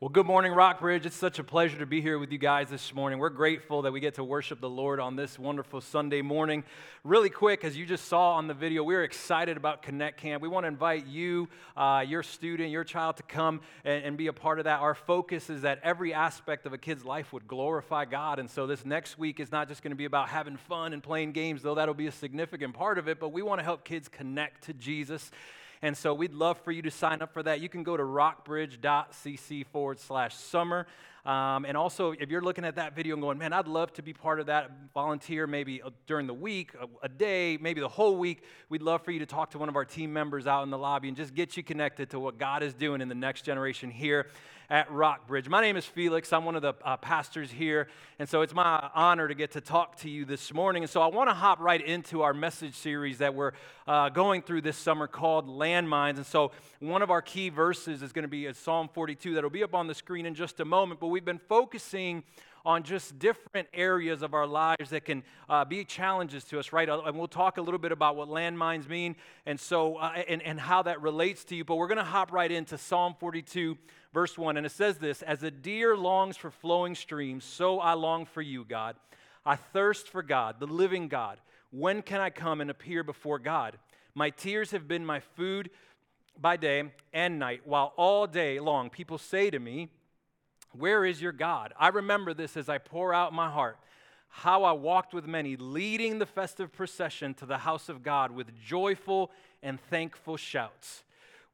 Well, good morning, Rockbridge. It's such a pleasure to be here with you guys this morning. We're grateful that we get to worship the Lord on this wonderful Sunday morning. Really quick, as you just saw on the video, we're excited about Connect Camp. We want to invite you, uh, your student, your child to come and, and be a part of that. Our focus is that every aspect of a kid's life would glorify God. And so this next week is not just going to be about having fun and playing games, though that'll be a significant part of it, but we want to help kids connect to Jesus and so we'd love for you to sign up for that. You can go to rockbridge.cc forward slash summer. Um, and also, if you're looking at that video and going, man, I'd love to be part of that, volunteer maybe uh, during the week, a, a, day, maybe the whole week, we'd love for you to talk to one of our team members out in the lobby and just get you connected to what God is doing in the next generation here at Rockbridge. My name is Felix. I'm one of the uh, pastors here. And so it's my honor to get to talk to you this morning. And so I want to hop right into our message series that we're uh, going through this summer called Landmines. And so one of our key verses is going to be Psalm 42 that'll be up on the screen in just a moment. But we've been focusing on just different areas of our lives that can uh, be challenges to us, right? Uh, and we'll talk a little bit about what landmines mean and so uh, and, and how that relates to you. But we're going to hop right into Psalm 42, verse 1. And it says this As a deer longs for flowing streams, so I long for you, God. I thirst for God, the living God. When can I come and appear before God? My tears have been my food by day and night, while all day long people say to me, Where is your God? I remember this as I pour out my heart, how I walked with many, leading the festive procession to the house of God with joyful and thankful shouts.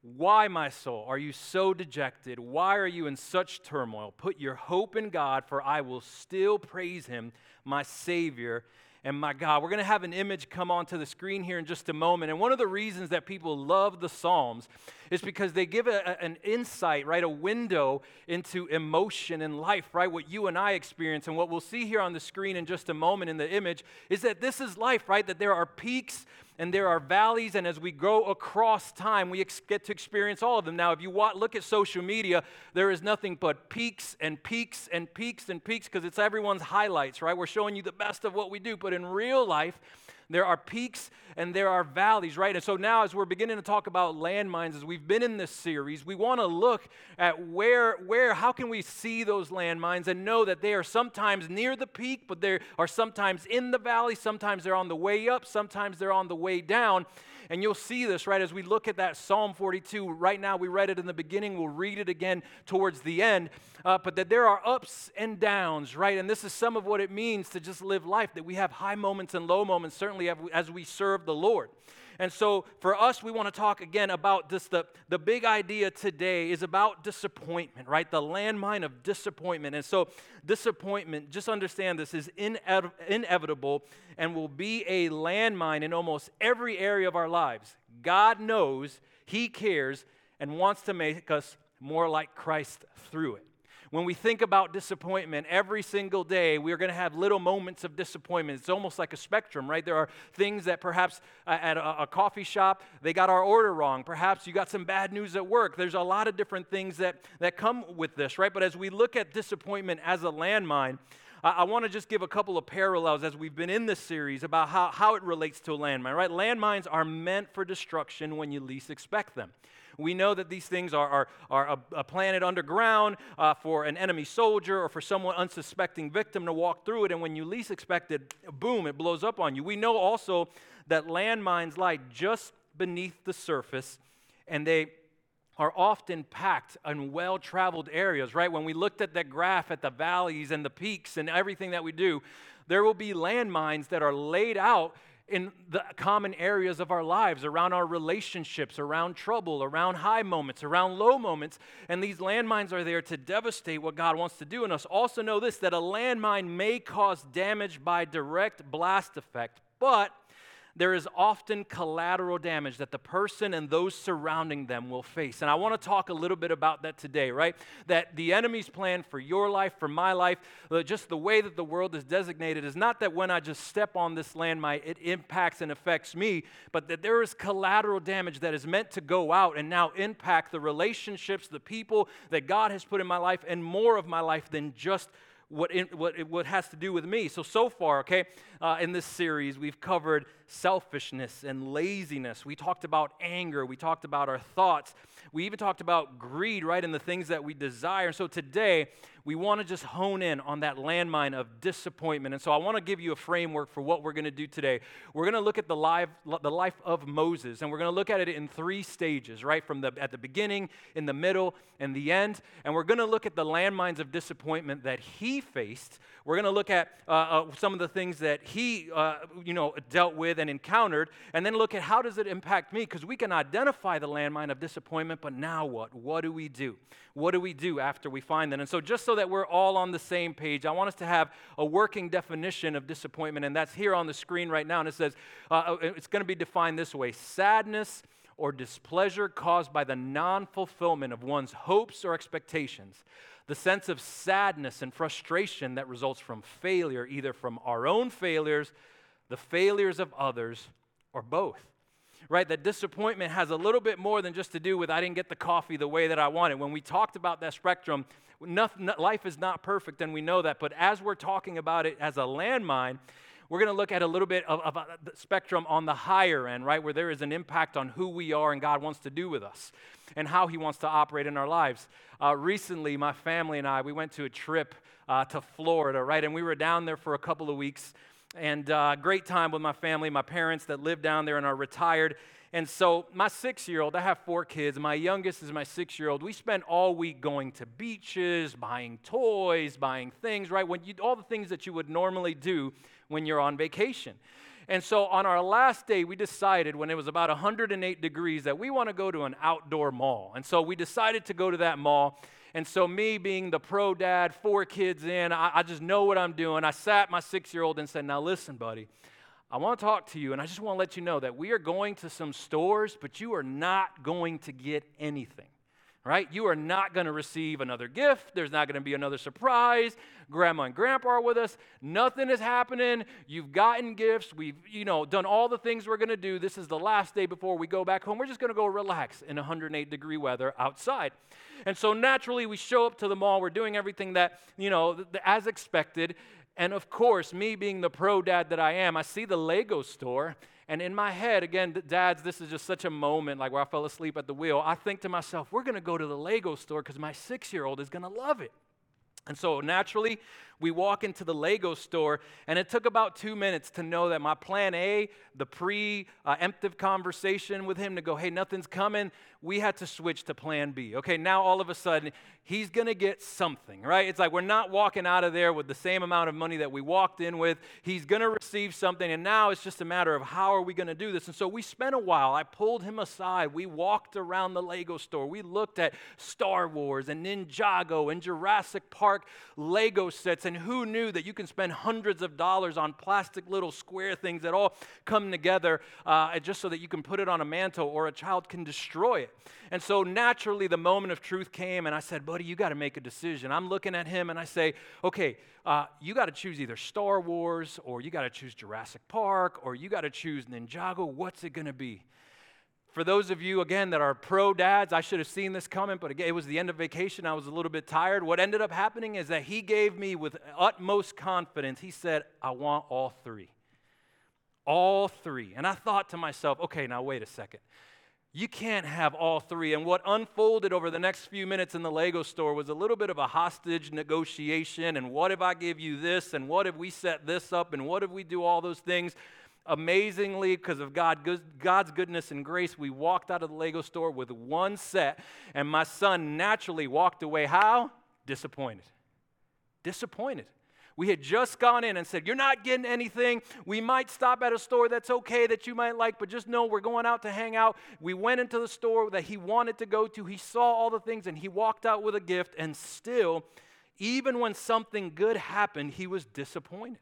Why, my soul, are you so dejected? Why are you in such turmoil? Put your hope in God, for I will still praise him, my Savior and my God. We're going to have an image come onto the screen here in just a moment. And one of the reasons that people love the Psalms is because they give a, an insight, right? A window into emotion and life, right? What you and I experience. And what we'll see here on the screen in just a moment in the image is that this is life, right? That there are peaks and there are valleys, and as we go across time, we ex- get to experience all of them. Now, if you want, look at social media, there is nothing but peaks and peaks and peaks and peaks because it's everyone's highlights, right? We're showing you the best of what we do, but in real life, there are peaks and there are valleys, right? And so now, as we're beginning to talk about landmines, as we've been in this series, we want to look at where, where, how can we see those landmines and know that they are sometimes near the peak, but they are sometimes in the valley, sometimes they're on the way up, sometimes they're on the way down. And you'll see this, right, as we look at that Psalm 42. Right now, we read it in the beginning, we'll read it again towards the end. Uh, but that there are ups and downs, right? And this is some of what it means to just live life, that we have high moments and low moments, certainly as we serve the Lord. And so for us, we want to talk again about this. The, the big idea today is about disappointment, right? The landmine of disappointment. And so disappointment, just understand this, is inev- inevitable and will be a landmine in almost every area of our lives. God knows, He cares, and wants to make us more like Christ through it. When we think about disappointment, every single day we're going to have little moments of disappointment. It's almost like a spectrum, right? There are things that perhaps uh, at a, coffee shop they got our order wrong. Perhaps you got some bad news at work. There's a lot of different things that, that come with this, right? But as we look at disappointment as a landmine, I want to just give a couple of parallels as we've been in this series about how, how it relates to a landmine, right? Landmines are meant for destruction when you least expect them. We know that these things are, are, are a, a planted underground uh, for an enemy soldier or for someone unsuspecting victim to walk through it, and when you least expect it, boom, it blows up on you. We know also that landmines lie just beneath the surface, and they are often packed in well traveled areas, right? When we looked at that graph at the valleys and the peaks and everything that we do, there will be landmines that are laid out in the common areas of our lives, around our relationships, around trouble, around high moments, around low moments. And these landmines are there to devastate what God wants to do in us. Also, know this that a landmine may cause damage by direct blast effect, but there is often collateral damage that the person and those surrounding them will face. And I want to talk a little bit about that today, right? That the enemy's plan for your life, for my life, just the way that the world is designated is not that when I just step on this landmine, it impacts and affects me, but that there is collateral damage that is meant to go out and now impact the relationships, the people that God has put in my life, and more of my life than just what, in, what, what has to do with me. So, so far, okay, uh, in this series, we've covered selfishness and laziness. We talked about anger. We talked about our thoughts. We even talked about greed, right, and the things that we desire. So today, we want to just hone in on that landmine of disappointment. And so I want to give you a framework for what we're going to do today. We're going to look at the life, the life of Moses, and we're going to look at it in three stages, right? From the at the beginning, in the middle, and the end. And we're going to look at the landmines of disappointment that he faced. We're going to look at uh, uh, some of the things that he, uh, you know, dealt with and encountered, and then look at how does it impact me? Because we can identify the landmine of disappointment, but now what? What do we do? What do we do after we find that? And so, just so that we're all on the same page, I want us to have a working definition of disappointment, and that's here on the screen right now. And it says uh, uh it's going to be defined this way sadness or displeasure caused by the non fulfillment of one's hopes or expectations. The sense of sadness and frustration that results from failure, either from our own failures, the failures of others, or both right? That disappointment has a little bit more than just to do with I didn't get the coffee the way that I wanted. When we talked about that spectrum, nothing, life is not perfect, and we know that. But as we're talking about it as a landmine, we're going to look at a little bit of, of the spectrum on the higher end, right? Where there is an impact on who we are and God wants to do with us and how He wants to operate in our lives. Uh, recently, my family and I, we went to a trip uh, to Florida, right? And we were down there for a couple of weeks and uh, great time with my family, my parents that live down there and are retired. And so, my six year old, I have four kids. My youngest is my six year old. We spent all week going to beaches, buying toys, buying things, right? When you, all the things that you would normally do when you're on vacation. And so, on our last day, we decided when it was about 108 degrees that we want to go to an outdoor mall. And so, we decided to go to that mall. And so, me being the pro dad, four kids in, I, I just know what I'm doing. I sat my six year old and said, Now, listen, buddy, I want to talk to you, and I just want to let you know that we are going to some stores, but you are not going to get anything right? You are not going to receive another gift. There's not going to be another surprise. Grandma and grandpa are with us. Nothing is happening. You've gotten gifts. We've, you know, done all the things we're going to do. This is the last day before we go back home. We're just going to go relax in 108 degree weather outside. And so naturally, we show up to the mall. We're doing everything that, you know, as expected. And of course, me being the pro dad that I am, I see the Lego store and in my head, again, dads, this is just such a moment like where I fell asleep at the wheel. I think to myself, we're going to go to the Lego store because my six year old is going to love it. And so naturally, we walk into the Lego store, and it took about two minutes to know that my plan A, the pre emptive conversation with him to go, hey, nothing's coming, we had to switch to plan B. Okay, now all of a sudden, he's gonna get something, right? It's like we're not walking out of there with the same amount of money that we walked in with. He's gonna receive something, and now it's just a matter of how are we gonna do this? And so we spent a while. I pulled him aside. We walked around the Lego store. We looked at Star Wars and Ninjago and Jurassic Park Lego sets and who knew that you can spend hundreds of dollars on plastic little square things that all come together uh, just so that you can put it on a mantle or a child can destroy it? And so naturally, the moment of truth came, and I said, Buddy, you got to make a decision. I'm looking at him and I say, Okay, uh, you got to choose either Star Wars or you got to choose Jurassic Park or you got to choose Ninjago. What's it going to be? For those of you, again, that are pro dads, I should have seen this coming, but again, it was the end of vacation. I was a little bit tired. What ended up happening is that he gave me, with utmost confidence, he said, I want all three. All three. And I thought to myself, okay, now wait a second. You can't have all three. And what unfolded over the next few minutes in the Lego store was a little bit of a hostage negotiation. And what if I give you this? And what if we set this up? And what if we do all those things? Amazingly, because of God, God's goodness and grace, we walked out of the Lego store with one set, and my son naturally walked away. How? Disappointed. Disappointed. We had just gone in and said, You're not getting anything. We might stop at a store that's okay that you might like, but just know we're going out to hang out. We went into the store that he wanted to go to. He saw all the things and he walked out with a gift, and still, even when something good happened, he was disappointed.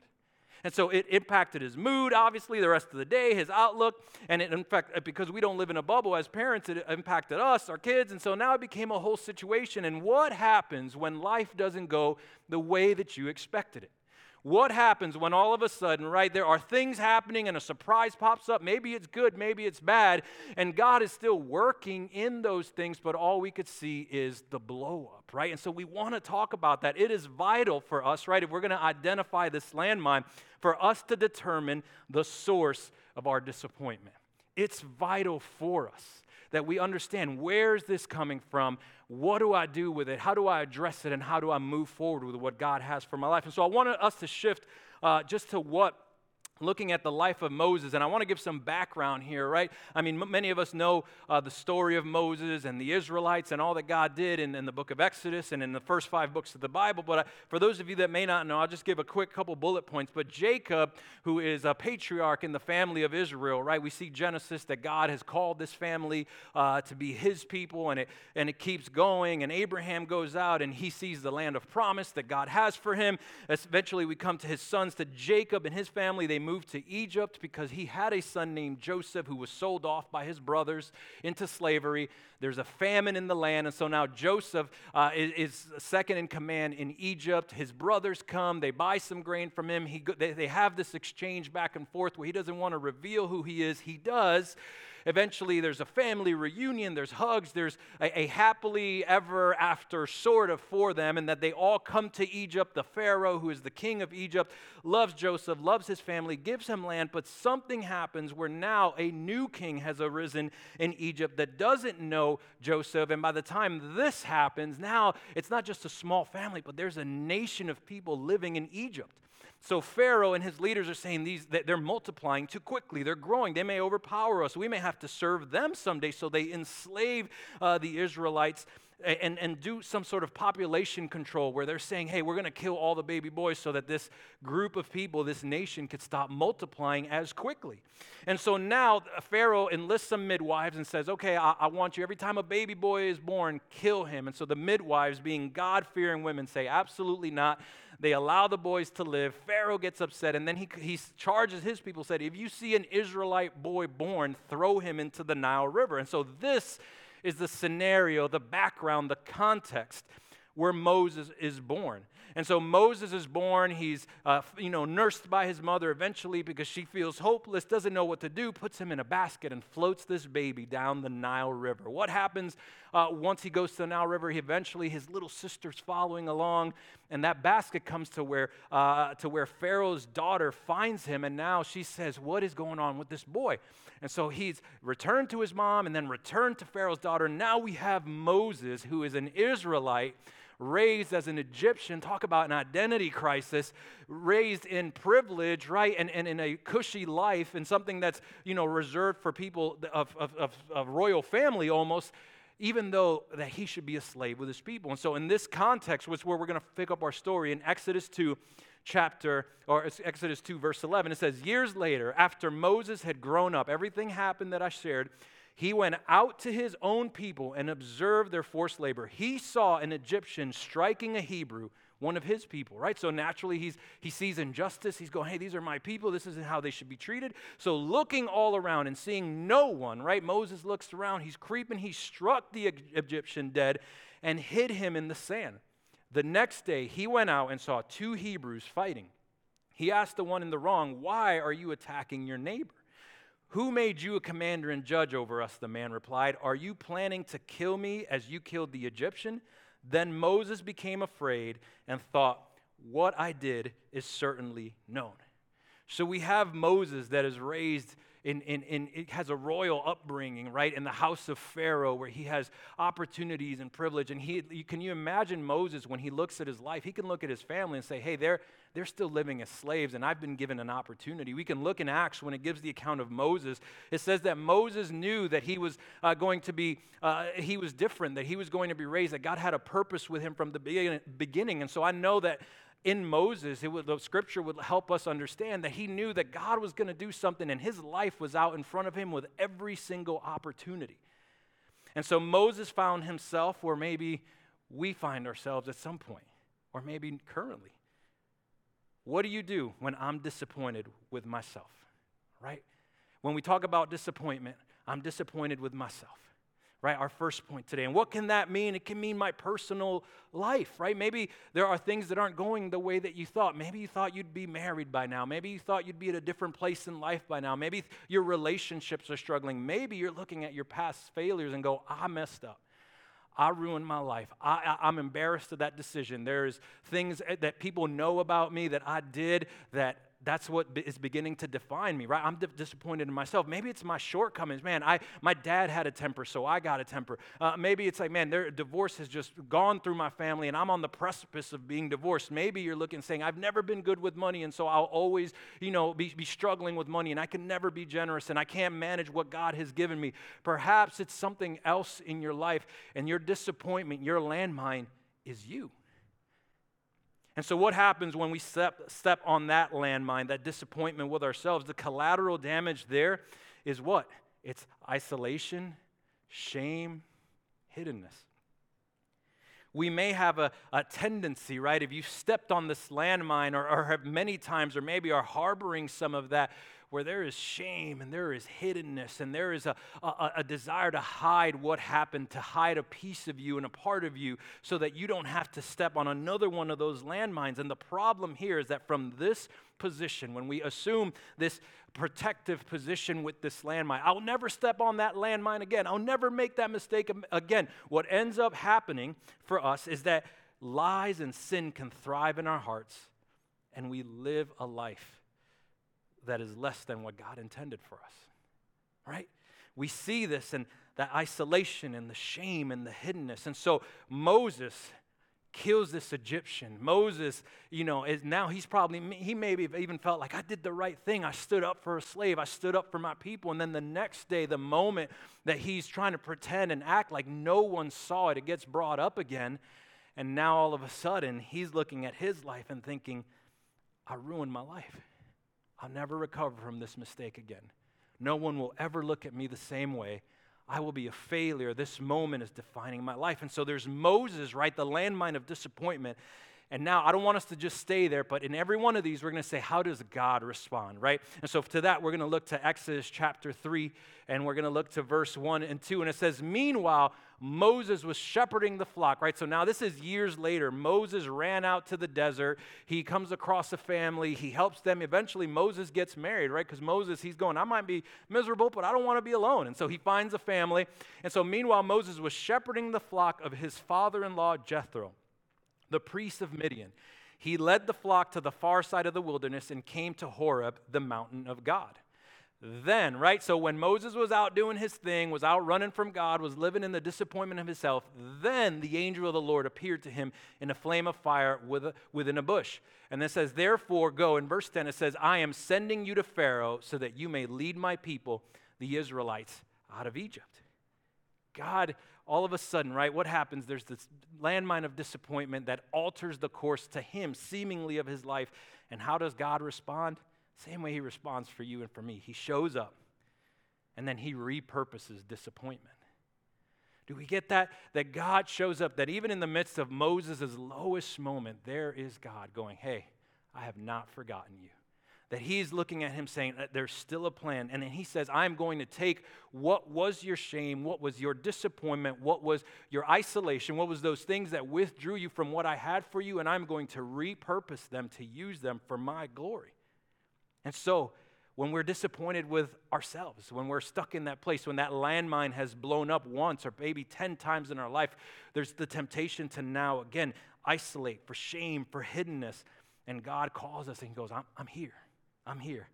And so it impacted his mood, obviously, the rest of the day, his outlook. And it, in fact, uh, because we don't live in a bubble as parents, it impacted us, our kids. And so now it became a whole situation. And what happens when life doesn't go the way that you expected it? What happens when all of a sudden, right, there are things happening and a surprise pops up? Maybe it's good, maybe it's bad, and God is still working in those things, but all we could see is the blow up, right? And so we want to talk about that. It is vital for us, right, if we're going to identify this landmine, for us to determine the source of our disappointment. It's vital for us that we understand where's this coming from? What do I do with it? How do I address it? And how do I move forward with what God has for my life? And so I wanted us to shift uh, just to what looking at the life of Moses, and I want to give some background here, right? I mean, m- many of us know uh, the story of Moses and the Israelites and all that God did in, in, the book of Exodus and in the first five books of the Bible. But I, for those of you that may not know, I'll just give a quick couple bullet points. But Jacob, who is a patriarch in the family of Israel, right? We see Genesis that God has called this family uh, to be his people, and it, and it keeps going. And Abraham goes out and he sees the land of promise that God has for him. Eventually, we come to his sons, to Jacob and his family. They moved to Egypt because he had a son named Joseph who was sold off by his brothers into slavery. There's a famine in the land, and so now Joseph uh, is, is, second in command in Egypt. His brothers come, they buy some grain from him. He, they, they have this exchange back and forth where he doesn't want to reveal who he is. He does. Eventually, there's a family reunion, there's hugs, there's a, a, happily ever after sort of for them, and that they all come to Egypt. The Pharaoh, who is the king of Egypt, loves Joseph, loves his family, gives him land, but something happens where now a new king has arisen in Egypt that doesn't know Joseph. And by the time this happens, now it's not just a small family, but there's a nation of people living in Egypt. So Pharaoh and his leaders are saying these they're multiplying too quickly. They're growing. They may overpower us. We may have to serve them someday. So they enslave uh, the Israelites and, and do some sort of population control where they're saying, hey, we're going to kill all the baby boys so that this group of people, this nation, could stop multiplying as quickly. And so now Pharaoh enlists some midwives and says, okay, I, I want you, every time a baby boy is born, kill him. And so the midwives, being God fearing women, say, absolutely not. They allow the boys to live. Pharaoh gets upset, and then he, he charges his people, said, If you see an Israelite boy born, throw him into the Nile River. And so this is the scenario, the background, the context where Moses is born. And so Moses is born. He's, uh, you know, nursed by his mother eventually because she feels hopeless, doesn't know what to do, puts him in a basket and floats this baby down the Nile River. What happens uh, once he goes to the Nile River? He eventually, his little sister's following along, and that basket comes to where, uh, to where Pharaoh's daughter finds him, and now she says, "What is going on with this boy?" And so he's returned to his mom, and then returned to Pharaoh's daughter. Now we have Moses, who is an Israelite raised as an Egyptian, talk about an identity crisis, raised in privilege, right, and, and in a cushy life, and something that's, you know, reserved for people of, of, of, of royal family almost, even though that he should be a slave with his people. And so in this context, which where we're going to pick up our story in Exodus 2, chapter, or Exodus 2, verse 11, it says, Years later, after Moses had grown up, everything happened that I shared, he went out to his own people and observed their forced labor. He saw an Egyptian striking a Hebrew, one of his people, right? So naturally, he's, he sees injustice. He's going, hey, these are my people. This isn't how they should be treated. So looking all around and seeing no one, right? Moses looks around. He's creeping. He struck the Egyptian dead and hid him in the sand. The next day, he went out and saw two Hebrews fighting. He asked the one in the wrong, Why are you attacking your neighbor? Who made you a commander and judge over us? The man replied, Are you planning to kill me as you killed the Egyptian? Then Moses became afraid and thought, What I did is certainly known. So we have Moses that is raised in, in, in, it has a royal upbringing, right, in the house of Pharaoh where he has opportunities and privilege. And he, can you imagine Moses when he looks at his life? He can look at his family and say, hey, they're, they're still living as slaves, and I've been given an opportunity. We can look in Acts when it gives the account of Moses. It says that Moses knew that he was uh, going to be, uh, he was different, that he was going to be raised, that God had a purpose with him from the beginning. And so I know that in Moses, it would, the scripture would help us understand that he knew that God was going to do something and his life was out in front of him with every single opportunity. And so Moses found himself where maybe we find ourselves at some point, or maybe currently. What do you do when I'm disappointed with myself? Right? When we talk about disappointment, I'm disappointed with myself right? Our first point today. And what can that mean? It can mean my personal life, right? Maybe there are things that aren't going the way that you thought. Maybe you thought you'd be married by now. Maybe you thought you'd be at a different place in life by now. Maybe your relationships are struggling. Maybe you're looking at your past failures and go, I messed up. I ruined my life. I, am embarrassed of that decision. There's things eh, that people know about me that I did that that's what is beginning to define me, right? I'm disappointed in myself. Maybe it's my shortcomings. Man, I, my dad had a temper, so I got a temper. Uh, maybe it's like, man, their divorce has just gone through my family and I'm on the precipice of being divorced. Maybe you're looking saying, I've never been good with money, and so I'll always, you know, be, be struggling with money and I can never be generous and I can't manage what God has given me. Perhaps it's something else in your life and your disappointment, your landmine is you. And so, what happens when we step, step on that landmine, that disappointment with ourselves? The collateral damage there is what? It's isolation, shame, hiddenness. We may have a, a tendency, right? If you stepped on this landmine or, or have many times, or maybe are harboring some of that, where there is shame and there is hiddenness and there is a, a, a, desire to hide what happened, to hide a piece of you and a part of you so that you don't have to step on another one of those landmines. And the problem here is that from this position, when we assume this protective position with this landmine, I'll never step on that landmine again, I'll never make that mistake again. What ends up happening for us is that lies and sin can thrive in our hearts and we live a life that is less than what God intended for us, right? We see this in that isolation and the shame and the hiddenness. And so Moses kills this Egyptian. Moses, you know, is now he's probably, he maybe even felt like I did the right thing. I stood up for a slave. I stood up for my people. And then the next day, the moment that he's trying to pretend and act like no one saw it, it gets brought up again. And now all of a sudden, he's looking at his life and thinking, I ruined my life. I'll never recover from this mistake again. No one will ever look at me the same way. I will be a failure. This moment is defining my life. And so there's Moses, right? The landmine of disappointment. And now I don't want us to just stay there, but in every one of these, we're going to say, how does God respond, right? And so to that, we're going to look to Exodus chapter 3, and we're going to look to verse 1 and 2. And it says, Meanwhile, Moses was shepherding the flock, right? So now this is years later. Moses ran out to the desert. He comes across a family. He helps them. Eventually, Moses gets married, right? Because Moses, he's going, I might be miserable, but I don't want to be alone. And so he finds a family. And so meanwhile, Moses was shepherding the flock of his father in law, Jethro the priest of Midian. He led the flock to the far side of the wilderness and came to Horeb, the mountain of God. Then, right? So when Moses was out doing his thing, was out running from God, was living in the disappointment of himself, then the angel of the Lord appeared to him in a flame of fire within a bush. And then says, Therefore, go. In verse 10, it says, I am sending you to Pharaoh so that you may lead my people, the Israelites, out of Egypt. God all of a sudden, right, what happens? There's this landmine of disappointment that alters the course to him, seemingly of his life. And how does God respond? Same way he responds for you and for me. He shows up and then he repurposes disappointment. Do we get that? That God shows up, that even in the midst of Moses' lowest moment, there is God going, Hey, I have not forgotten you that he's looking at him saying uh, there's still a plan. And then he says, I'm going to take what was your shame, what was your disappointment, what was your isolation, what was those things that withdrew you from what I had for you, and I'm going to repurpose them to use them for my glory. And so, when we're disappointed with ourselves, when we're stuck in that place, when that landmine has blown up once or maybe 10 times in our life, there's the temptation to now, again, isolate for shame, for hiddenness. And God calls us and He goes, I'm, I'm here. I'm here,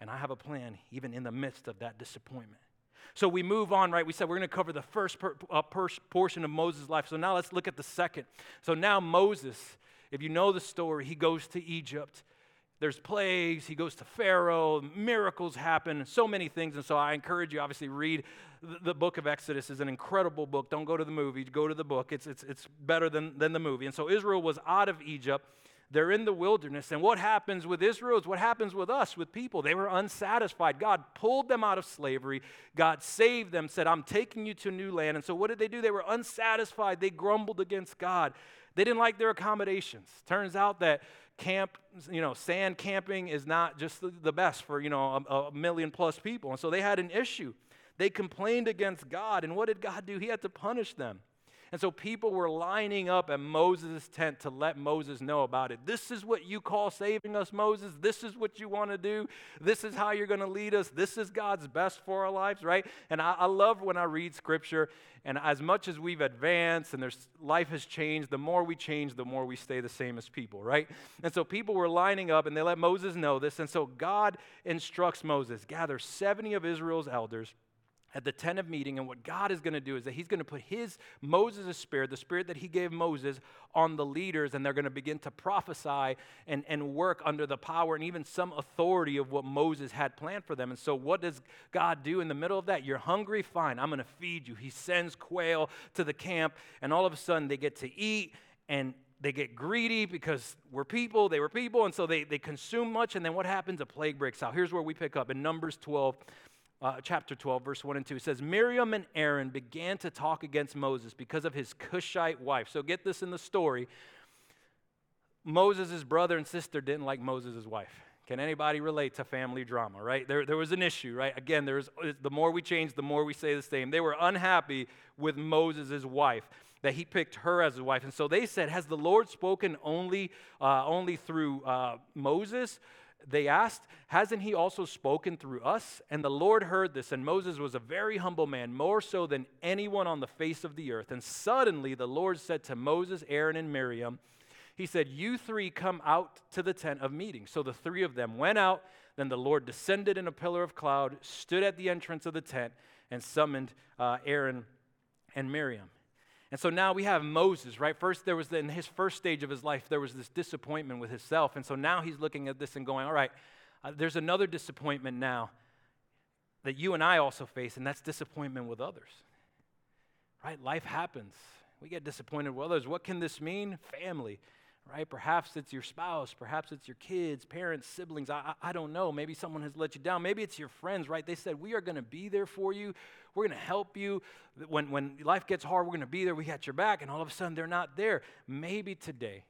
and I have a plan even in the midst of that disappointment. So we move on, right? We said we're going to cover the first per, uh, per, portion of Moses' life. So now let's look at the second. So now Moses, if you know the story, he goes to Egypt. There's plagues, he goes to Pharaoh, miracles happen, so many things. And so I encourage you, obviously, read the, the book of Exodus. is an incredible book. Don't go to the movie, go to the book. It's, it's, it's better than, than the movie. And so Israel was out of Egypt. They're in the wilderness. And what happens with Israel is what happens with us, with people. They were unsatisfied. God pulled them out of slavery. God saved them, said, I'm taking you to a new land. And so what did they do? They were unsatisfied. They grumbled against God. They didn't like their accommodations. Turns out that camp, you know, sand camping is not just the, best for, you know, a, a million plus people. And so they had an issue. They complained against God, and what did God do? He had to punish them. And so people were lining up at Moses' tent to let Moses know about it. This is what you call saving us, Moses. This is what you want to do. This is how you're going to lead us. This is God's best for our lives, right? And I, I love when I read scripture, and as much as we've advanced and there's, life has changed, the more we change, the more we stay the same as people, right? And so people were lining up, and they let Moses know this. And so God instructs Moses gather 70 of Israel's elders at the tent of meeting. And what God is going to do is that He's going to put His, Moses' spirit, the spirit that He gave Moses, on the leaders, and they're going to begin to prophesy and, and work under the power and even some authority of what Moses had planned for them. And so, what does God do in the middle of that? You're hungry? Fine, I'm going to feed you. He sends quail to the camp, and all of a sudden they get to eat and they get greedy because we're people, they were people, and so they, they consume much. And then what happens? A plague breaks out. Here's where we pick up in Numbers 12, uh, chapter 12, verse 1 and 2. It says, Miriam and Aaron began to talk against Moses because of his Cushite wife. So get this in the story. Moses' brother and sister didn't like Moses' wife. Can anybody relate to family drama, right? There, there was an issue, right? Again, there's, the more we change, the more we say the same. They were unhappy with Moses' wife, that he picked her as his wife. And so they said, Has the Lord spoken only, uh, only through uh, Moses? They asked, Hasn't he also spoken through us? And the Lord heard this, and Moses was a very humble man, more so than anyone on the face of the earth. And suddenly the Lord said to Moses, Aaron, and Miriam, He said, You three come out to the tent of meeting. So the three of them went out. Then the Lord descended in a pillar of cloud, stood at the entrance of the tent, and summoned uh, Aaron and Miriam. And so now we have Moses, right? First, there was in his first stage of his life, there was this disappointment with himself. And so now he's looking at this and going, all right, uh, there's another disappointment now that you and I also face, and that's disappointment with others, right? Life happens. We get disappointed with others. What can this mean? Family right? Perhaps it's your spouse, perhaps it's your kids, parents, siblings. I, I, I, don't know. Maybe someone has let you down. Maybe it's your friends, right? They said, We are going to be there for you. We're going to help you. When, when life gets hard, we're going to be there. We got your back. And all of a sudden, they're not there. Maybe today,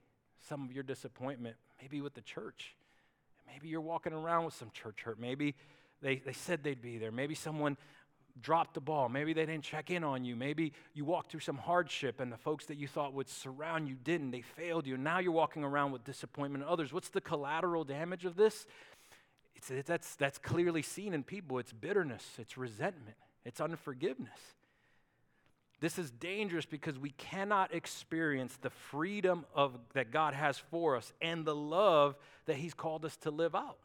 some of your disappointment, maybe with the church. Maybe you're walking around with some church hurt. Maybe they, they said they'd be there. Maybe someone dropped the ball. Maybe they didn't check in on you. Maybe you walked through some hardship and the folks that you thought would surround you didn't. They failed you. Now you're walking around with disappointment in others. What's the collateral damage of this? It's, it, that's, that's clearly seen in people. It's bitterness, it's resentment, it's unforgiveness. This is dangerous because we cannot experience the freedom of, that God has for us and the love that He's called us to live out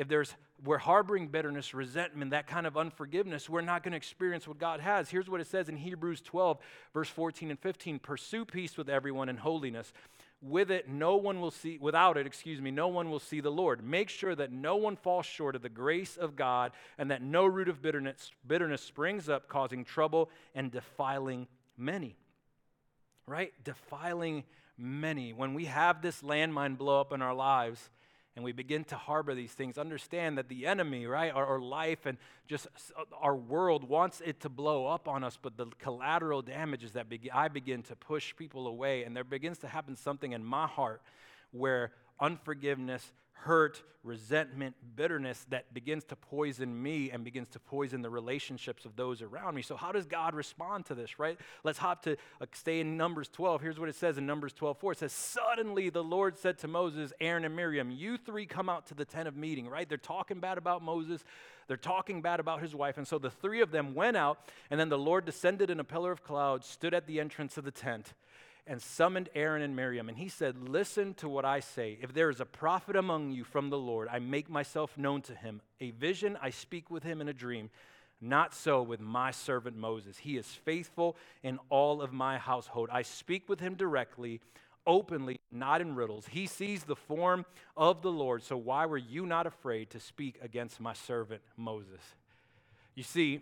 if there's we're harboring bitterness, resentment, that kind of unforgiveness, we're not going to experience what God has. Here's what it says in Hebrews 12, verse 14 and 15 Pursue peace with everyone in holiness. With it, no one will see, without it, excuse me, no one will see the Lord. Make sure that no one falls short of the grace of God and that no root of bitterness, bitterness springs up, causing trouble and defiling many. Right? Defiling many. When we have this landmine blow up in our lives, and we begin to harbor these things, understand that the enemy, right, our, our, life and just uh, our world wants it to blow up on us, but the collateral damage is that I begin to push people away, and there begins to happen something in my heart where unforgiveness, hurt, resentment, bitterness that begins to poison me and begins to poison the relationships of those around me. So, how does God respond to this, right? Let's hop to uh, stay in Numbers 12. Here's what it says in Numbers 12 4. It says, Suddenly the Lord said to Moses, Aaron, and Miriam, You three come out to the tent of meeting, right? They're talking bad about Moses, they're talking bad about his wife. And so the three of them went out, and then the Lord descended in a pillar of cloud, stood at the entrance of the tent and summoned Aaron and Miriam. And he said, Listen to what I say. If there is a prophet among you from the Lord, I make myself known to him. A vision, I speak with him in a dream. Not so with my servant Moses. He is faithful in all of my household. I speak with him directly, openly, not in riddles. He sees the form of the Lord. So why were you not afraid to speak against my servant Moses? You see,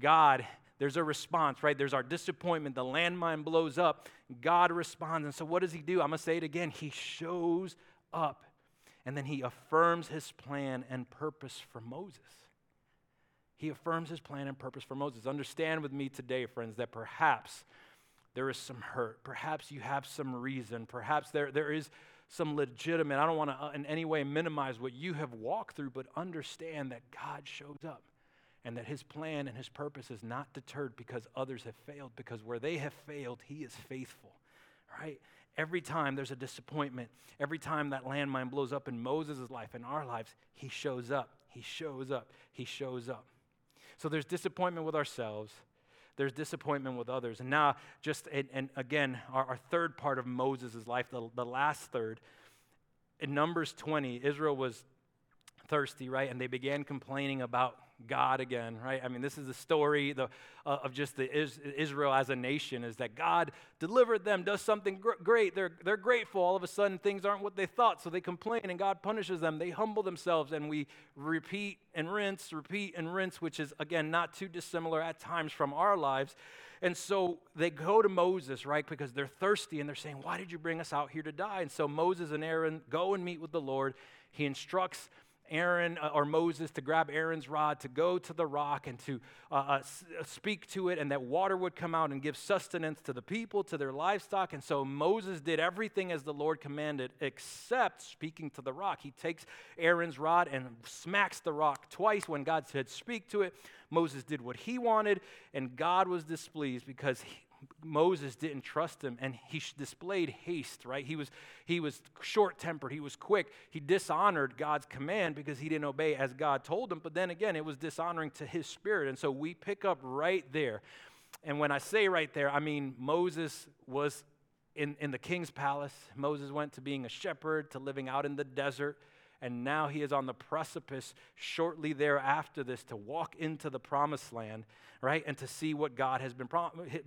God there's a response, right? There's our disappointment. The landmine blows up. God responds. And so, what does he do? I'm going to say it again. He shows up and then he affirms his plan and purpose for Moses. He affirms his plan and purpose for Moses. Understand with me today, friends, that perhaps there is some hurt. Perhaps you have some reason. Perhaps there, there is some legitimate, I don't want to uh, in any way minimize what you have walked through, but understand that God shows up and that his plan and his purpose is not deterred because others have failed, because where they have failed, he is faithful, right? Every time there's a disappointment, every time that landmine blows up in Moses' life, in our lives, he shows up, he shows up, he shows up. So there's disappointment with ourselves, there's disappointment with others. And now, just, and, and again, our, our, third part of Moses' life, the, the last third, in Numbers 20, Israel was thirsty, right? And they began complaining about God again, right? I mean, this is the story the, uh, of just the is, Israel as a nation is that God delivered them, does something gr- great. They're, they're grateful. All of a sudden, things aren't what they thought, so they complain and God punishes them. They humble themselves, and we repeat and rinse, repeat and rinse, which is, again, not too dissimilar at times from our lives. And so they go to Moses, right, because they're thirsty and they're saying, Why did you bring us out here to die? And so Moses and Aaron go and meet with the Lord. He instructs Aaron uh, or Moses to grab Aaron's rod, to go to the rock and to uh, uh, uh, speak to it, and that water would come out and give sustenance to the people, to their livestock. And so Moses did everything as the Lord commanded, except speaking to the rock. He takes Aaron's rod and smacks the rock twice when God said, Speak to it. Moses did what he wanted, and God was displeased because he, Moses didn't trust him and he displayed haste, right? He was, he was short tempered, he was quick. He dishonored God's command because he didn't obey as God told him. But then again, it was dishonoring to his spirit. And so we pick up right there. And when I say right there, I mean Moses was in, in the king's palace. Moses went to being a shepherd, to living out in the desert and now he is on the precipice shortly thereafter this to walk into the promised land right and to see what god has been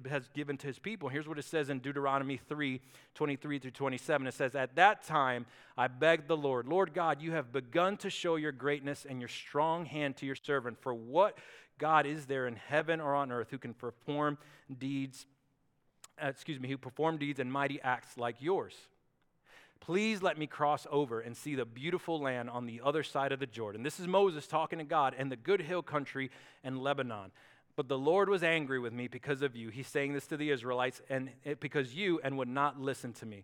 has given to his people. Here's what it says in deuteronomy 3 23 through 27 it says at that time i begged the lord lord god you have begun to show your greatness and your strong hand to your servant. For what god is there in heaven or on earth who can perform deeds uh, excuse me who perform deeds and mighty acts like yours Please let me cross over and see the beautiful land on the other side of the Jordan. This is Moses talking to God and the good hill country and Lebanon. But the Lord was angry with me because of you. He's saying this to the Israelites, and because you and would not listen to me.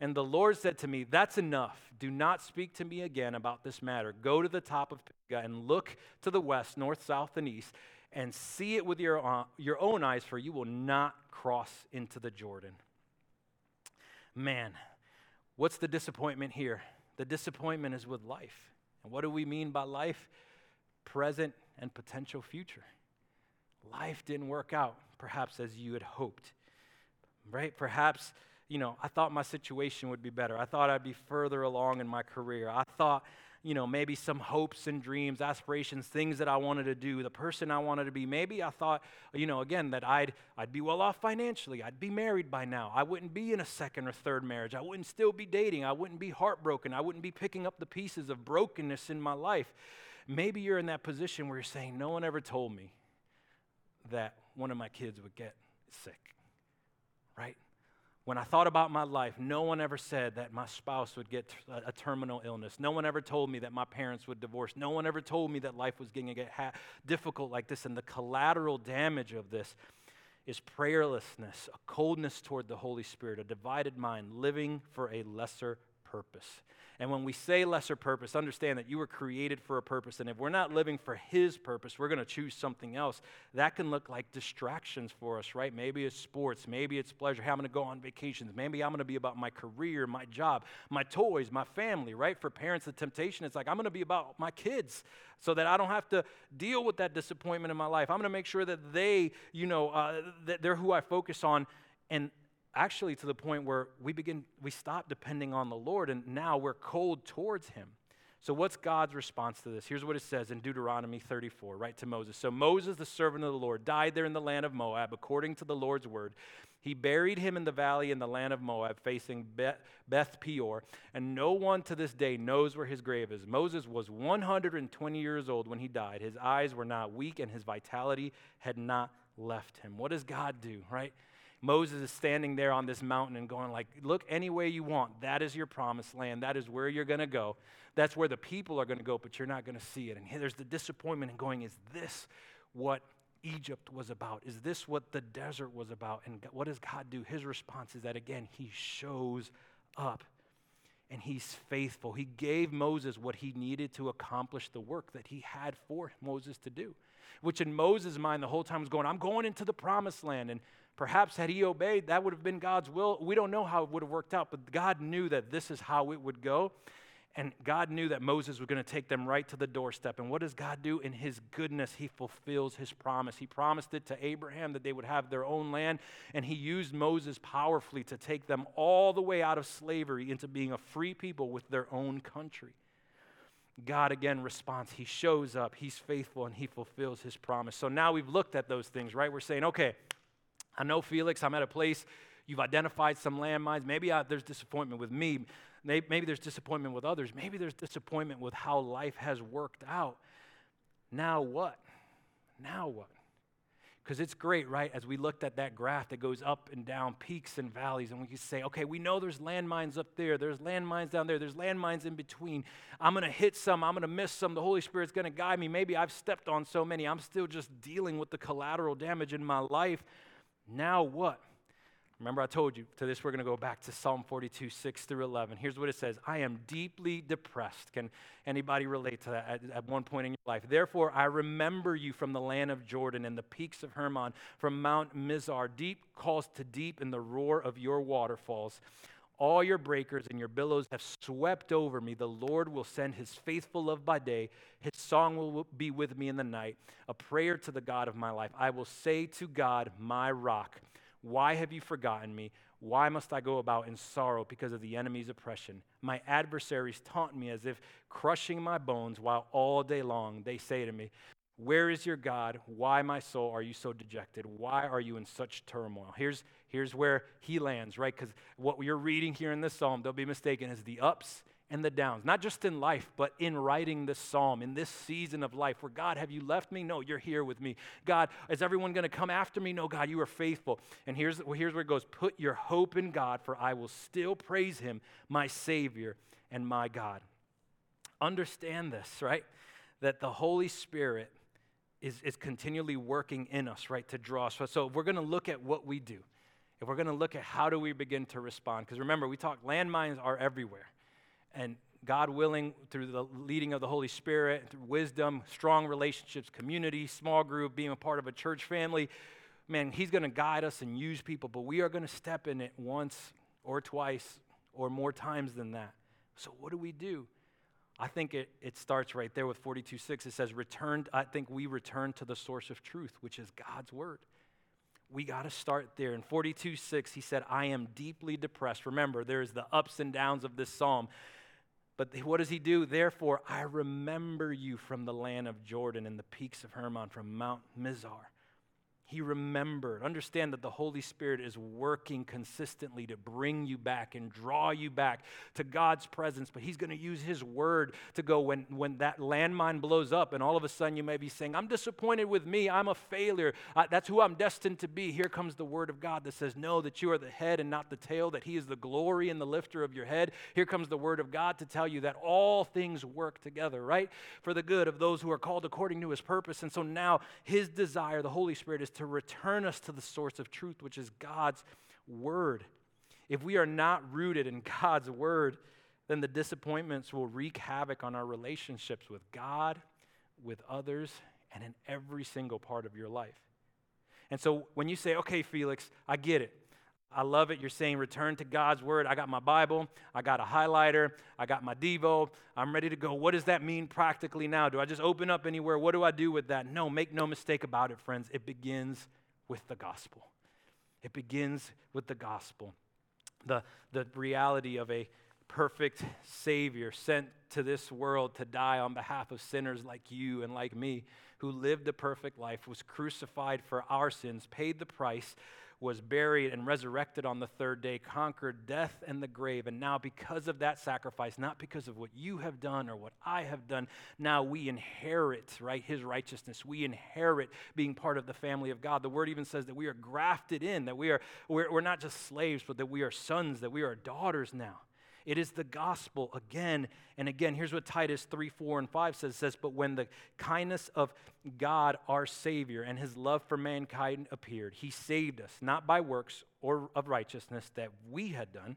And the Lord said to me, That's enough. Do not speak to me again about this matter. Go to the top of Pisgah and look to the west, north, south, and east, and see it with your, uh, your own eyes, for you will not cross into the Jordan. Man, What's the disappointment here? The disappointment is with life. And what do we mean by life? Present and potential future. Life didn't work out, perhaps as you had hoped, right? Perhaps, you know, I thought my situation would be better. I thought I'd be further along in my career. I thought you know, maybe some hopes and dreams, aspirations, things that I wanted to do, the person I wanted to be. Maybe I thought, you know, again, that I'd, I'd be well off financially. I'd be married by now. I wouldn't be in a second or third marriage. I wouldn't still be dating. I wouldn't be heartbroken. I wouldn't be picking up the pieces of brokenness in my life. Maybe you're in that position where you're saying, no one ever told me that one of my kids would get sick, right? When I thought about my life, no one ever said that my spouse would get a, terminal illness. No one ever told me that my parents would divorce. No one ever told me that life was going to get ha- difficult like this. And the collateral damage of this is prayerlessness, a coldness toward the Holy Spirit, a divided mind, living for a lesser purpose. And when we say lesser purpose, understand that you were created for a purpose. And if we're not living for His purpose, we're going to choose something else. That can look like distractions for us, right? Maybe it's sports. Maybe it's pleasure. Hey, I'm going to go on vacations. Maybe I'm going to be about my career, my job, my toys, my family, right? For parents, the temptation is like, I'm going to be about my kids so that I don't have to deal with that disappointment in my life. I'm going to make sure that they, you know, uh, that they're who I focus on. And actually to the point where we begin we stop depending on the lord and now we're cold towards him. So what's god's response to this? Here's what it says in deuteronomy 34 right to moses. So moses the servant of the lord died there in the land of moab according to the lord's word. He buried him in the valley in the land of moab facing beth peor and no one to this day knows where his grave is. Moses was 120 years old when he died. His eyes were not weak and his vitality had not left him. What does god do right Moses is standing there on this mountain and going like, look any way you want. That is your promised land. That is where you're going to go. That's where the people are going to go, but you're not going to see it. And there's the disappointment in going, is this what Egypt was about? Is this what the desert was about? And what does God do? His response is that, again, he shows up and he's faithful. He gave Moses what he needed to accomplish the work that he had for Moses to do. which in Moses' mind the whole time was going, I'm going into the promised land. And perhaps had he obeyed, that would have been God's will. We don't know how it would have worked out, but God knew that this is how it would go. And God knew that Moses was going to take them right to the doorstep. And what does God do? In his goodness, he fulfills his promise. He promised it to Abraham that they would have their own land. And he used Moses powerfully to take them all the way out of slavery into being a free people with their own country. God again responds. He shows up, he's faithful, and he fulfills his promise. So now we've looked at those things, right? We're saying, okay, I know, Felix, I'm at a place, you've identified some landmines. Maybe I, there's disappointment with me. Maybe, maybe there's disappointment with others. Maybe there's disappointment with how life has worked out. Now what? Now what? Because it's great, right? As we looked at that graph that goes up and down, peaks and valleys, and we can say, okay, we know there's landmines up there, there's landmines down there, there's landmines in between. I'm going to hit some, I'm going to miss some. The Holy Spirit's going to guide me. Maybe I've stepped on so many, I'm still just dealing with the collateral damage in my life. Now what? Remember, I told you to this, we're going to go back to Psalm 42, 6 through 11. Here's what it says I am deeply depressed. Can anybody relate to that at, at, one point in your life? Therefore, I remember you from the land of Jordan and the peaks of Hermon, from Mount Mizar. Deep calls to deep in the roar of your waterfalls. All your breakers and your billows have swept over me. The Lord will send his faithful love by day. His song will be with me in the night, a prayer to the God of my life. I will say to God, my rock, why have you forgotten me? Why must I go about in sorrow because of the enemy's oppression? My adversaries taunt me as if crushing my bones, while all day long they say to me, Where is your God? Why, my soul, are you so dejected? Why are you in such turmoil? Here's, here's where he lands, right? Because what you're reading here in this psalm, don't be mistaken, is the ups and the downs, not just in life, but in writing this psalm, in this season of life where God, have you left me? No, you're here with me. God, is everyone going to come after me? No, God, you are faithful. And here's, here's where it goes Put your hope in God, for I will still praise him, my Savior and my God. Understand this, right? That the Holy Spirit is, is continually working in us, right, to draw us. So, so we're going to look at what we do. If we're going to look at how do we begin to respond, because remember, we talk landmines are everywhere and God willing, through the leading of the Holy Spirit, through wisdom, strong relationships, community, small group, being a part of a church family, man, He's going to guide us and use people, but we are going to step in it once or twice or more times than that. So, what do we do? I think it, it starts right there with 42 6. It says, Returned, I think we return to the source of truth, which is God's word. We got to start there. In 42 6, he said, I am deeply depressed. Remember, there's the ups and downs of this psalm. But what does he do? Therefore, I remember you from the land of Jordan and the peaks of Hermon, from Mount Mizar. He remembered. Understand that the Holy Spirit is working consistently to bring you back and draw you back to God's presence. But He's going to use His word to go when, when that landmine blows up, and all of a sudden you may be saying, I'm disappointed with me. I'm a failure. That's who I'm destined to be. Here comes the word of God that says, No, that you are the head and not the tail, that He is the glory and the lifter of your head. Here comes the word of God to tell you that all things work together, right? For the good of those who are called according to His purpose. And so now His desire, the Holy Spirit, is to return us to the source of truth, which is God's Word. If we are not rooted in God's Word, then the disappointments will wreak havoc on our relationships with God, with others, and in every single part of your life. And so when you say, okay, Felix, I get it. I love it. You're saying return to God's word. I got my Bible. I got a highlighter. I got my Devo. I'm ready to go. What does that mean practically now? Do I just open up anywhere? What do I do with that? No, make no mistake about it, friends. It begins with the gospel. It begins with the gospel. The, the reality of a perfect Savior sent to this world to die on behalf of sinners like you and like me, who lived a perfect life, was crucified for our sins, paid the price was buried and resurrected on the third day, conquered death and the grave. And now, because of that sacrifice, not because of what you have done or what I have done, now we inherit, right, his righteousness. We inherit being part of the family of God. The word even says that we are grafted in, that we are, we're, we're not just slaves, but that we are sons, that we are daughters now. It is the gospel again and again. Here's what Titus 3 4 and 5 says, says, But when the kindness of God our Savior and his love for mankind appeared, he saved us, not by works or of righteousness that we had done,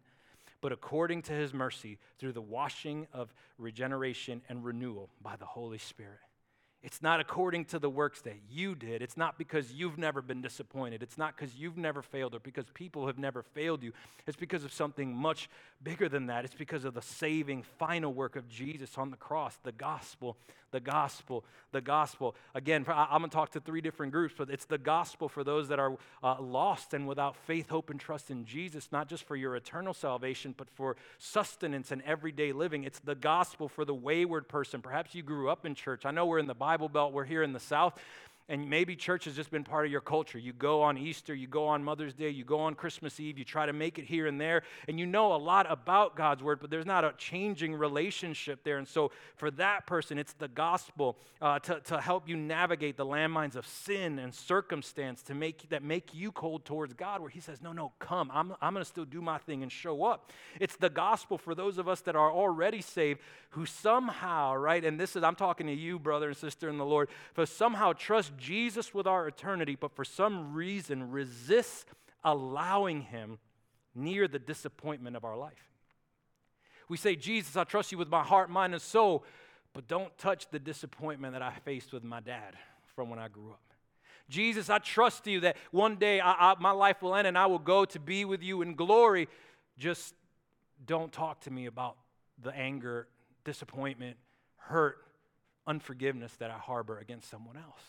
but according to his mercy through the washing of regeneration and renewal by the Holy Spirit. It's not according to the works that you did. It's not because you've never been disappointed. It's not because you've never failed or because people have never failed you. It's because of something much bigger than that. It's because of the saving final work of Jesus on the cross, the gospel, the gospel, the gospel. Again, I'm going to talk to three different groups, but it's the gospel for those that are uh, lost and without faith, hope, and trust in Jesus, not just for your eternal salvation, but for sustenance and everyday living. It's the gospel for the wayward person. Perhaps you grew up in church. I know we're in the Bible Belt, we're here in the South, and maybe church has just been part of your culture. You go on Easter, you go on Mother's Day, you go on Christmas Eve, you try to make it here and there, and you know a lot about God's Word, but there's not a changing relationship there. And so for that person, it's the gospel uh, to, to help you navigate the landmines of sin and circumstance to make, that make you cold towards God, where He says, No, no, come. I'm, I'm going to still do my thing and show up. It's the gospel for those of us that are already saved who somehow, right, and this is, I'm talking to you, brother and sister in the Lord, for somehow trust Jesus with our eternity, but for some reason resists allowing Him near the disappointment of our life. We say, Jesus, I trust you with my heart, mind, and soul, but don't touch the disappointment that I faced with my dad from when I grew up. Jesus, I trust you that one day I, I, my life will end and I will go to be with you in glory. Just don't talk to me about the anger, disappointment, hurt, unforgiveness that I harbor against someone else.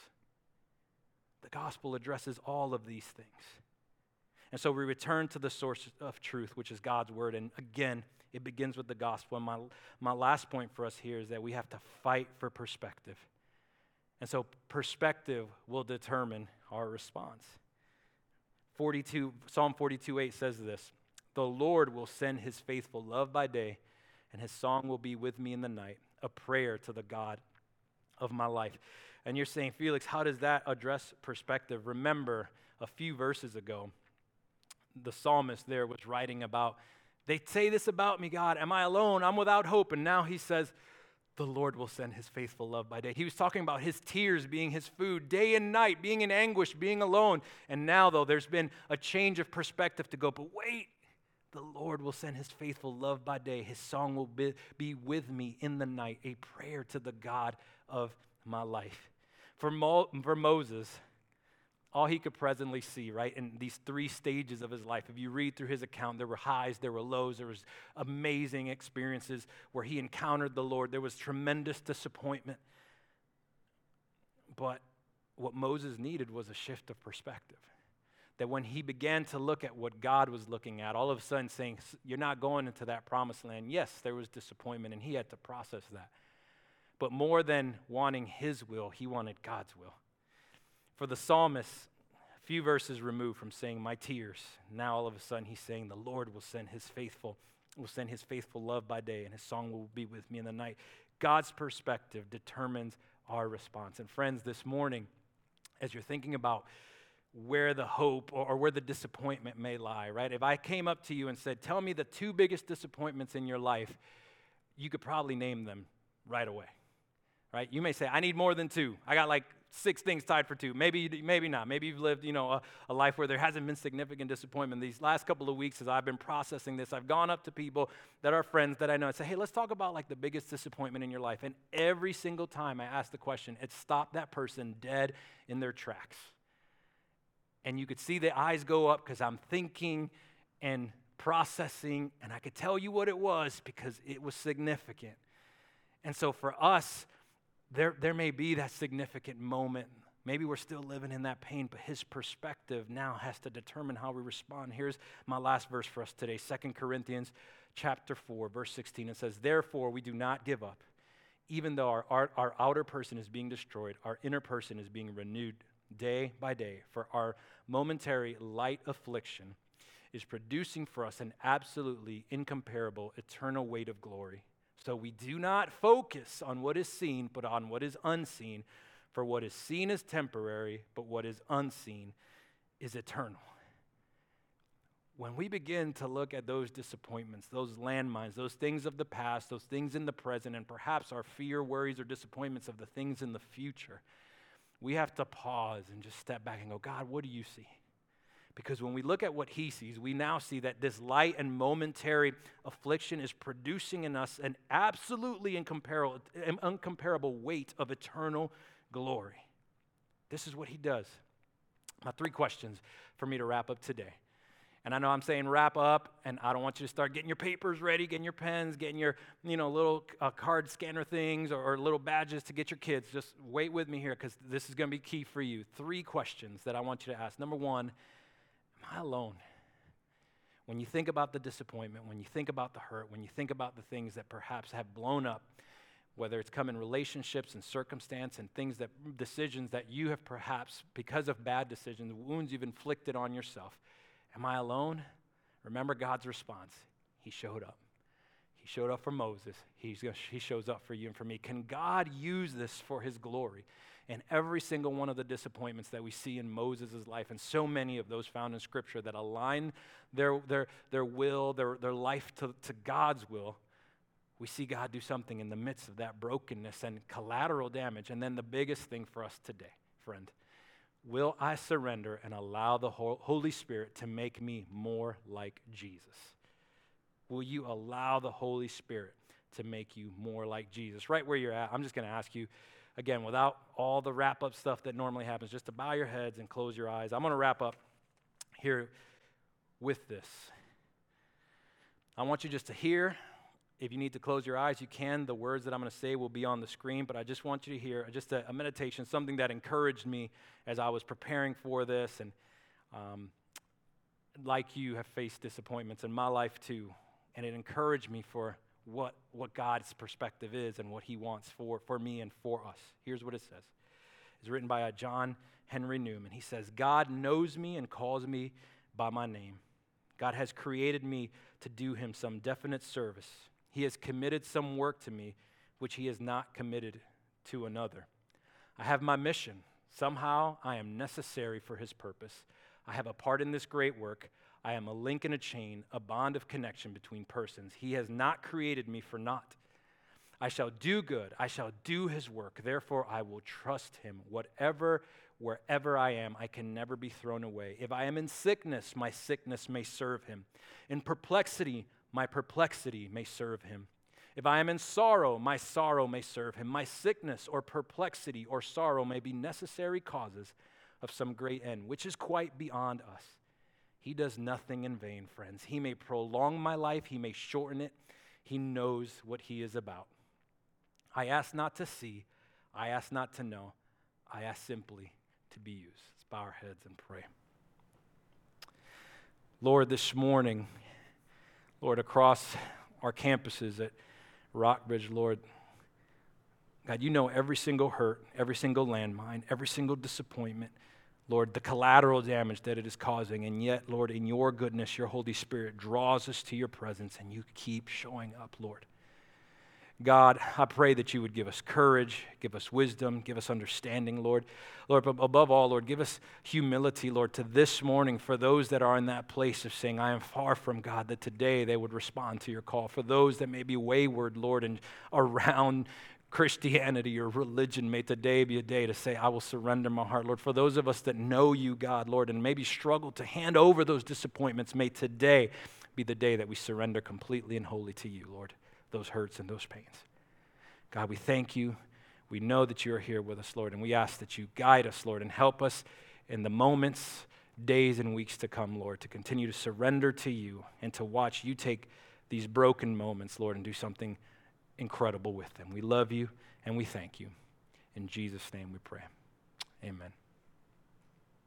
The gospel addresses all of these things. And so we return to the source of truth, which is God's word. And again, it begins with the gospel. And my, my last point for us here is that we have to fight for perspective. And so perspective will determine our response. 42, Psalm 42 8 says this The Lord will send his faithful love by day, and his song will be with me in the night, a prayer to the God of my life. And you're saying, Felix, how does that address perspective? Remember, a few verses ago, the psalmist there was writing about, they say this about me, God. Am I alone? I'm without hope. And now he says, the Lord will send his faithful love by day. He was talking about his tears being his food, day and night, being in anguish, being alone. And now, though, there's been a change of perspective to go, but wait, the Lord will send his faithful love by day. His song will be, be with me in the night, a prayer to the God of my life. For, Mo, for Moses, all he could presently see, right, in these three stages of his life. If you read through his account, there were highs, there were lows, there was amazing experiences where he encountered the Lord. There was tremendous disappointment. But what Moses needed was a shift of perspective. That when he began to look at what God was looking at, all of a sudden saying, You're not going into that promised land. Yes, there was disappointment, and he had to process that. But more than wanting his will, he wanted God's will. For the psalmist, a few verses removed from saying, My tears, now all of a sudden he's saying, The Lord will send his faithful, will send his faithful love by day, and his song will be with me in the night. God's perspective determines our response. And friends, this morning, as you're thinking about where the hope or, or, where the disappointment may lie, right? If I came up to you and said, Tell me the two biggest disappointments in your life, you could probably name them right away right? You may say, I need more than two. I got like six things tied for two. Maybe, maybe not. Maybe you've lived, you know, a, a, life where there hasn't been significant disappointment. These last couple of weeks, as I've been processing this, I've gone up to people that are friends that I know and say, hey, let's talk about like the biggest disappointment in your life. And every single time I ask the question, it stopped that person dead in their tracks. And you could see the eyes go up because I'm thinking and processing, and I could tell you what it was because it was significant. And so for us, there, there may be that significant moment. Maybe we're still living in that pain, but his perspective now has to determine how we respond. Here's my last verse for us today Second Corinthians chapter 4, verse 16. It says, Therefore, we do not give up. Even though our, our, our outer person is being destroyed, our inner person is being renewed day by day. For our momentary light affliction is producing for us an absolutely incomparable eternal weight of glory so we do not focus on what is seen, but on what is unseen. For what is seen is temporary, but what is unseen is eternal. When we begin to look at those disappointments, those landmines, those things of the past, those things in the present, and perhaps our fear, worries, or disappointments of the things in the future, we have to pause and just step back and go, God, what do you see? Because when we look at what he sees, we now see that this light and momentary affliction is producing in us an absolutely incomparable, incomparable weight of eternal glory. This is what he does. Now, three questions for me to wrap up today. And I know I'm saying wrap up, and I don't want you to start getting your papers ready, getting your pens, getting your you know little uh, card scanner things or, or little badges to get your kids. Just wait with me here because this is going to be key for you. Three questions that I want you to ask. Number one, am I alone? When you think about the disappointment, when you think about the hurt, when you think about the things that perhaps have blown up, whether it's come in relationships and circumstance and things that decisions that you have perhaps because of bad decisions, wounds you've inflicted on yourself Am I alone? Remember God's response. He showed up. He showed up for Moses. He's, he shows up for you and for me. Can God use this for his glory? And every single one of the disappointments that we see in Moses' life, and so many of those found in Scripture that align their, their, their will, their, their life to, to God's will, we see God do something in the midst of that brokenness and collateral damage. And then the biggest thing for us today, friend, Will I surrender and allow the Holy Spirit to make me more like Jesus? Will you allow the Holy Spirit to make you more like Jesus? Right where you're at, I'm just going to ask you again, without all the wrap up stuff that normally happens, just to bow your heads and close your eyes. I'm going to wrap up here with this. I want you just to hear if you need to close your eyes, you can. The words that I'm going to say will be on the screen, but I just want you to hear just a, a meditation, something that encouraged me as I was preparing for this. And um, like you, have faced disappointments in my life too. And it encouraged me for what, what God's perspective is and what He wants for, for me and for us. Here's what it says It's written by a John Henry Newman. He says, God knows me and calls me by my name. God has created me to do Him some definite service. He has committed some work to me which he has not committed to another. I have my mission. Somehow I am necessary for his purpose. I have a part in this great work. I am a link in a chain, a bond of connection between persons. He has not created me for naught. I shall do good. I shall do his work. Therefore, I will trust him. Whatever, wherever I am, I can never be thrown away. If I am in sickness, my sickness may serve him. In perplexity, my perplexity may serve him. If I am in sorrow, my sorrow may serve him. My sickness or perplexity or sorrow may be necessary causes of some great end, which is quite beyond us. He does nothing in vain, friends. He may prolong my life, he may shorten it. He knows what he is about. I ask not to see, I ask not to know, I ask simply to be used. Let's bow our heads and pray. Lord, this morning, Lord, across our campuses at Rockbridge, Lord, God, you know every single hurt, every single landmine, every single disappointment, Lord, the collateral damage that it is causing. And yet, Lord, in your goodness, your Holy Spirit draws us to your presence and you keep showing up, Lord. God, I pray that you would give us courage, give us wisdom, give us understanding, Lord. Lord, but above all, Lord, give us humility, Lord, to this morning for those that are in that place of saying, I am far from God, that today they would respond to your call. For those that may be wayward, Lord, and around Christianity or religion, may today be a day to say, I will surrender my heart, Lord. For those of us that know you, God, Lord, and maybe struggle to hand over those disappointments, may today be the day that we surrender completely and wholly to you, Lord those hurts and those pains. God, we thank you. We know that you are here with us, Lord, and we ask that you guide us, Lord, and help us in the moments, days, and weeks to come, Lord, to continue to surrender to you and to watch you take these broken moments, Lord, and do something incredible with them. We love you and we thank you. In Jesus' name we pray. Amen.